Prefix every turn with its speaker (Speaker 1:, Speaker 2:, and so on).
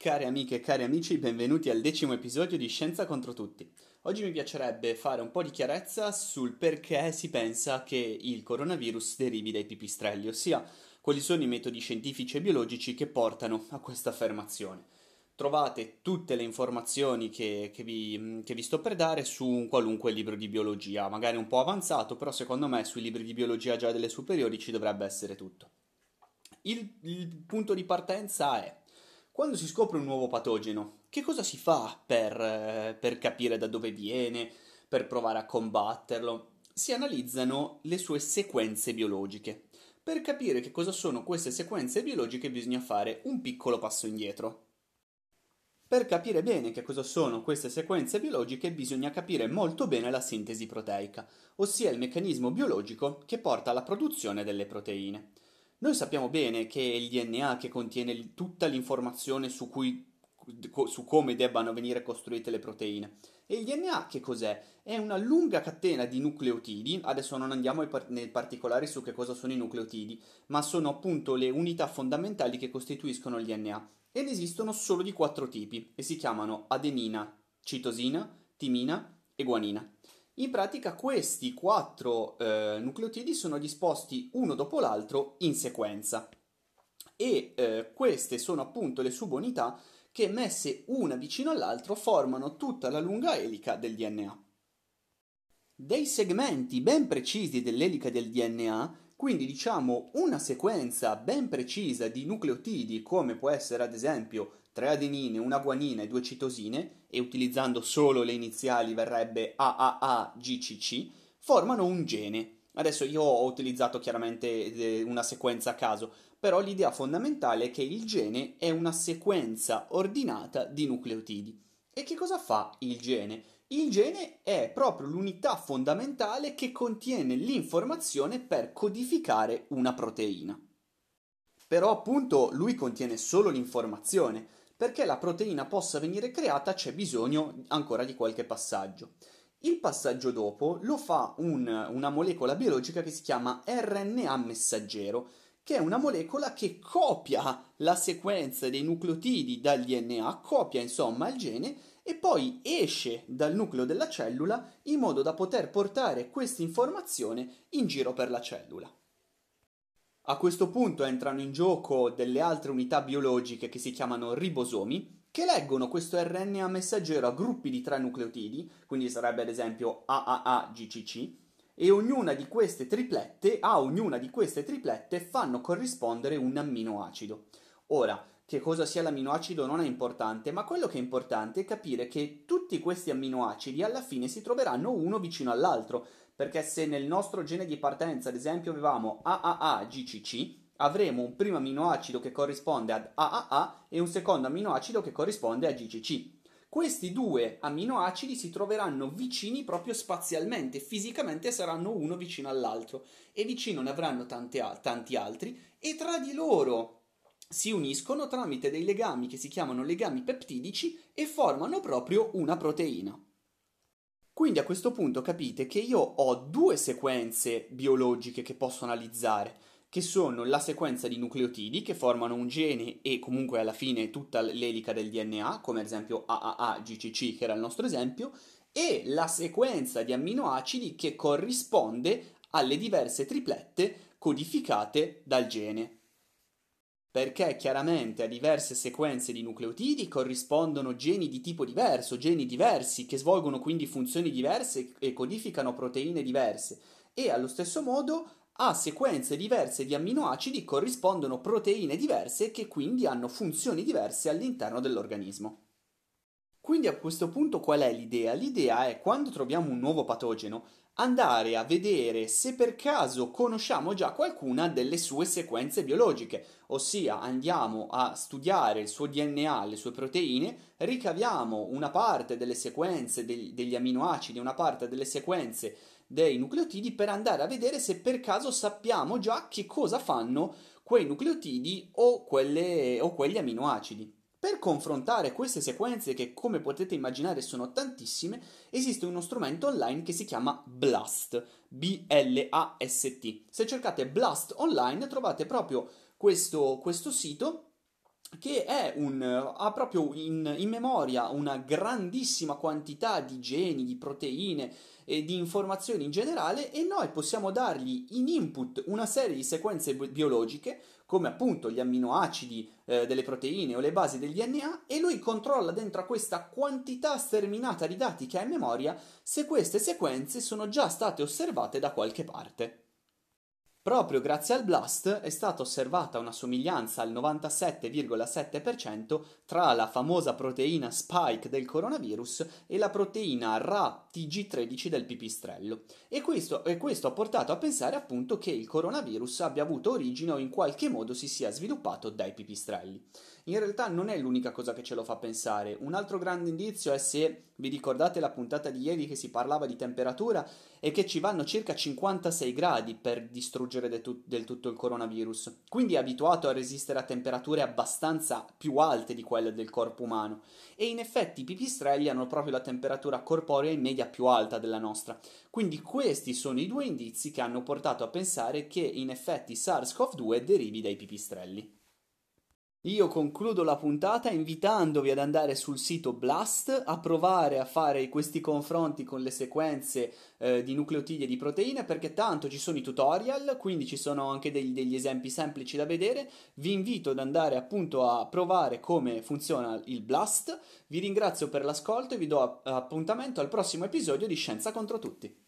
Speaker 1: Cari amiche e cari amici, benvenuti al decimo episodio di Scienza contro tutti. Oggi mi piacerebbe fare un po' di chiarezza sul perché si pensa che il coronavirus derivi dai pipistrelli, ossia quali sono i metodi scientifici e biologici che portano a questa affermazione. Trovate tutte le informazioni che, che, vi, che vi sto per dare su un qualunque libro di biologia, magari un po' avanzato, però secondo me sui libri di biologia già delle superiori ci dovrebbe essere tutto. Il, il punto di partenza è quando si scopre un nuovo patogeno, che cosa si fa per, eh, per capire da dove viene, per provare a combatterlo? Si analizzano le sue sequenze biologiche. Per capire che cosa sono queste sequenze biologiche bisogna fare un piccolo passo indietro. Per capire bene che cosa sono queste sequenze biologiche bisogna capire molto bene la sintesi proteica, ossia il meccanismo biologico che porta alla produzione delle proteine. Noi sappiamo bene che il DNA che contiene tutta l'informazione su, cui, su come debbano venire costruite le proteine. E il DNA che cos'è? È una lunga catena di nucleotidi, adesso non andiamo nei particolari su che cosa sono i nucleotidi, ma sono appunto le unità fondamentali che costituiscono il DNA. Ed esistono solo di quattro tipi e si chiamano adenina, citosina, timina e guanina. In pratica questi quattro eh, nucleotidi sono disposti uno dopo l'altro in sequenza e eh, queste sono appunto le subunità che messe una vicino all'altro formano tutta la lunga elica del DNA. Dei segmenti ben precisi dell'elica del DNA quindi diciamo una sequenza ben precisa di nucleotidi, come può essere ad esempio tre adenine, una guanina e due citosine, e utilizzando solo le iniziali verrebbe AAAGCC, formano un gene. Adesso io ho utilizzato chiaramente eh, una sequenza a caso, però l'idea fondamentale è che il gene è una sequenza ordinata di nucleotidi. E che cosa fa il gene? Il gene è proprio l'unità fondamentale che contiene l'informazione per codificare una proteina. Però appunto lui contiene solo l'informazione, perché la proteina possa venire creata c'è bisogno ancora di qualche passaggio. Il passaggio dopo lo fa un, una molecola biologica che si chiama RNA messaggero, che è una molecola che copia la sequenza dei nucleotidi dal DNA, copia insomma il gene e poi esce dal nucleo della cellula in modo da poter portare questa informazione in giro per la cellula. A questo punto entrano in gioco delle altre unità biologiche che si chiamano ribosomi, che leggono questo RNA messaggero a gruppi di tre nucleotidi, quindi sarebbe ad esempio AAA-GCC, e ognuna di queste triplette, a ognuna di queste triplette fanno corrispondere un amminoacido. Ora, che cosa sia l'amminoacido non è importante, ma quello che è importante è capire che tutti questi amminoacidi alla fine si troveranno uno vicino all'altro, perché se nel nostro gene di partenza, ad esempio, avevamo AAA-GCC, avremo un primo amminoacido che corrisponde ad AAA e un secondo amminoacido che corrisponde a GCC. Questi due amminoacidi si troveranno vicini proprio spazialmente, fisicamente saranno uno vicino all'altro e vicino ne avranno tanti, tanti altri e tra di loro si uniscono tramite dei legami che si chiamano legami peptidici e formano proprio una proteina. Quindi a questo punto capite che io ho due sequenze biologiche che posso analizzare, che sono la sequenza di nucleotidi che formano un gene e comunque alla fine tutta l'elica del DNA, come ad esempio AAA, GCC che era il nostro esempio, e la sequenza di amminoacidi che corrisponde alle diverse triplette codificate dal gene perché chiaramente a diverse sequenze di nucleotidi corrispondono geni di tipo diverso, geni diversi che svolgono quindi funzioni diverse e codificano proteine diverse e allo stesso modo a sequenze diverse di amminoacidi corrispondono proteine diverse che quindi hanno funzioni diverse all'interno dell'organismo. Quindi a questo punto qual è l'idea? L'idea è quando troviamo un nuovo patogeno andare a vedere se per caso conosciamo già qualcuna delle sue sequenze biologiche, ossia andiamo a studiare il suo DNA, le sue proteine, ricaviamo una parte delle sequenze degli, degli aminoacidi, una parte delle sequenze dei nucleotidi per andare a vedere se per caso sappiamo già che cosa fanno quei nucleotidi o, quelle, o quegli aminoacidi. Per confrontare queste sequenze, che come potete immaginare sono tantissime, esiste uno strumento online che si chiama Blast, B-L-A-S-T. Se cercate Blast online trovate proprio questo, questo sito che un, ha proprio in, in, memoria una grandissima quantità di geni, di proteine e di informazioni in generale e noi possiamo dargli in input una serie di sequenze biologiche come appunto gli amminoacidi eh, delle proteine o le basi del DNA e lui controlla dentro a questa quantità sterminata di dati che ha in memoria se queste sequenze sono già state osservate da qualche parte. Proprio grazie al BLAST è stata osservata una somiglianza al 97,7% tra la famosa proteina spike del coronavirus e la proteina Ra TG13 del pipistrello. E questo, e questo ha portato a pensare appunto che il coronavirus abbia avuto origine o in qualche modo si sia sviluppato dai pipistrelli. In realtà non è l'unica cosa che ce lo fa pensare. Un altro grande indizio è se vi ricordate la puntata di ieri che si parlava di temperatura e che ci vanno circa 56 gradi per distruggere de tu- del tutto il coronavirus. Quindi è abituato a resistere a temperature abbastanza più alte di quelle del corpo umano. E in effetti i pipistrelli hanno proprio la temperatura corporea in media più alta della nostra. Quindi questi sono i due indizi che hanno portato a pensare che in effetti SARS-CoV-2 derivi dai pipistrelli. Io concludo la puntata invitandovi ad andare sul sito Blast a provare a fare questi confronti con le sequenze eh, di nucleotidi e di proteine perché tanto ci sono i tutorial, quindi ci sono anche degli, degli esempi semplici da vedere. Vi invito ad andare appunto a provare come funziona il Blast. Vi ringrazio per l'ascolto e vi do appuntamento al prossimo episodio di Scienza contro tutti.